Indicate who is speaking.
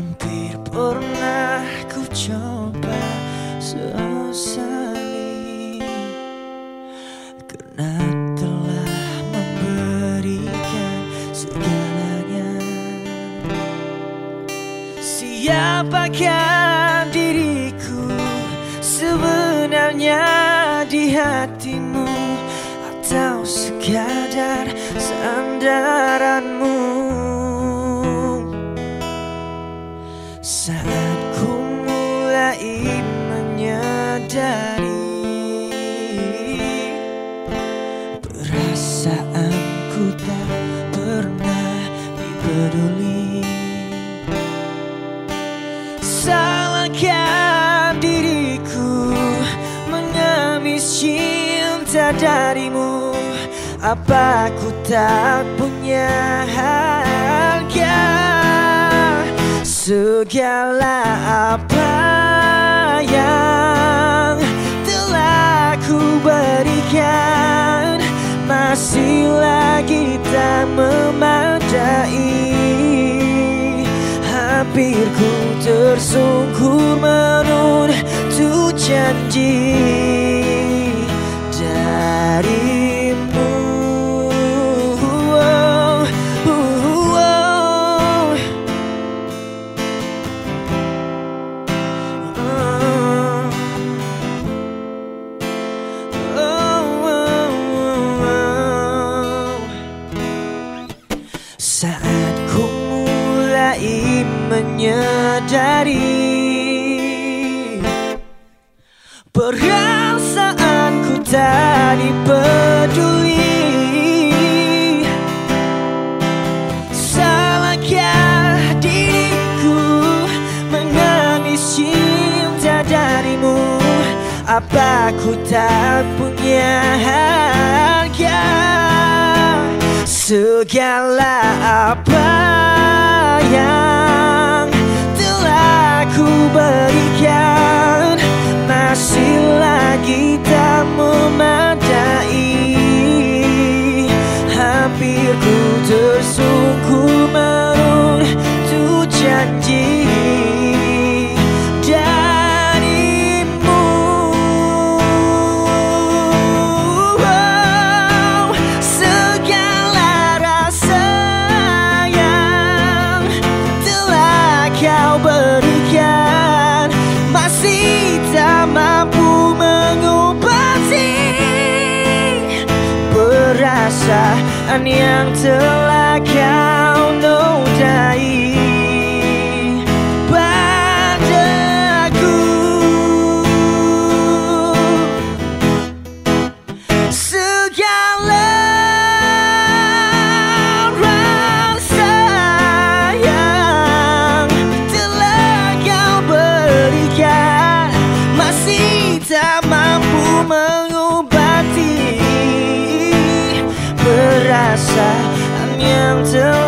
Speaker 1: Hampir pernah ku coba sesali Karena telah memberikan segalanya. Siapakah diriku sebenarnya di hatimu? Atau sekadar sandaranmu darimu Apa ku tak punya harga? Segala apa yang telah ku berikan Masih lagi tak memadai. Hampir ku tersungkur menuntut janji Saat ku mulai menyadari Perasaanku tak dipeduli Salahkah diriku mengemis cinta darimu? Apa ku tak punya harga? Segala yang telah Perasaan yang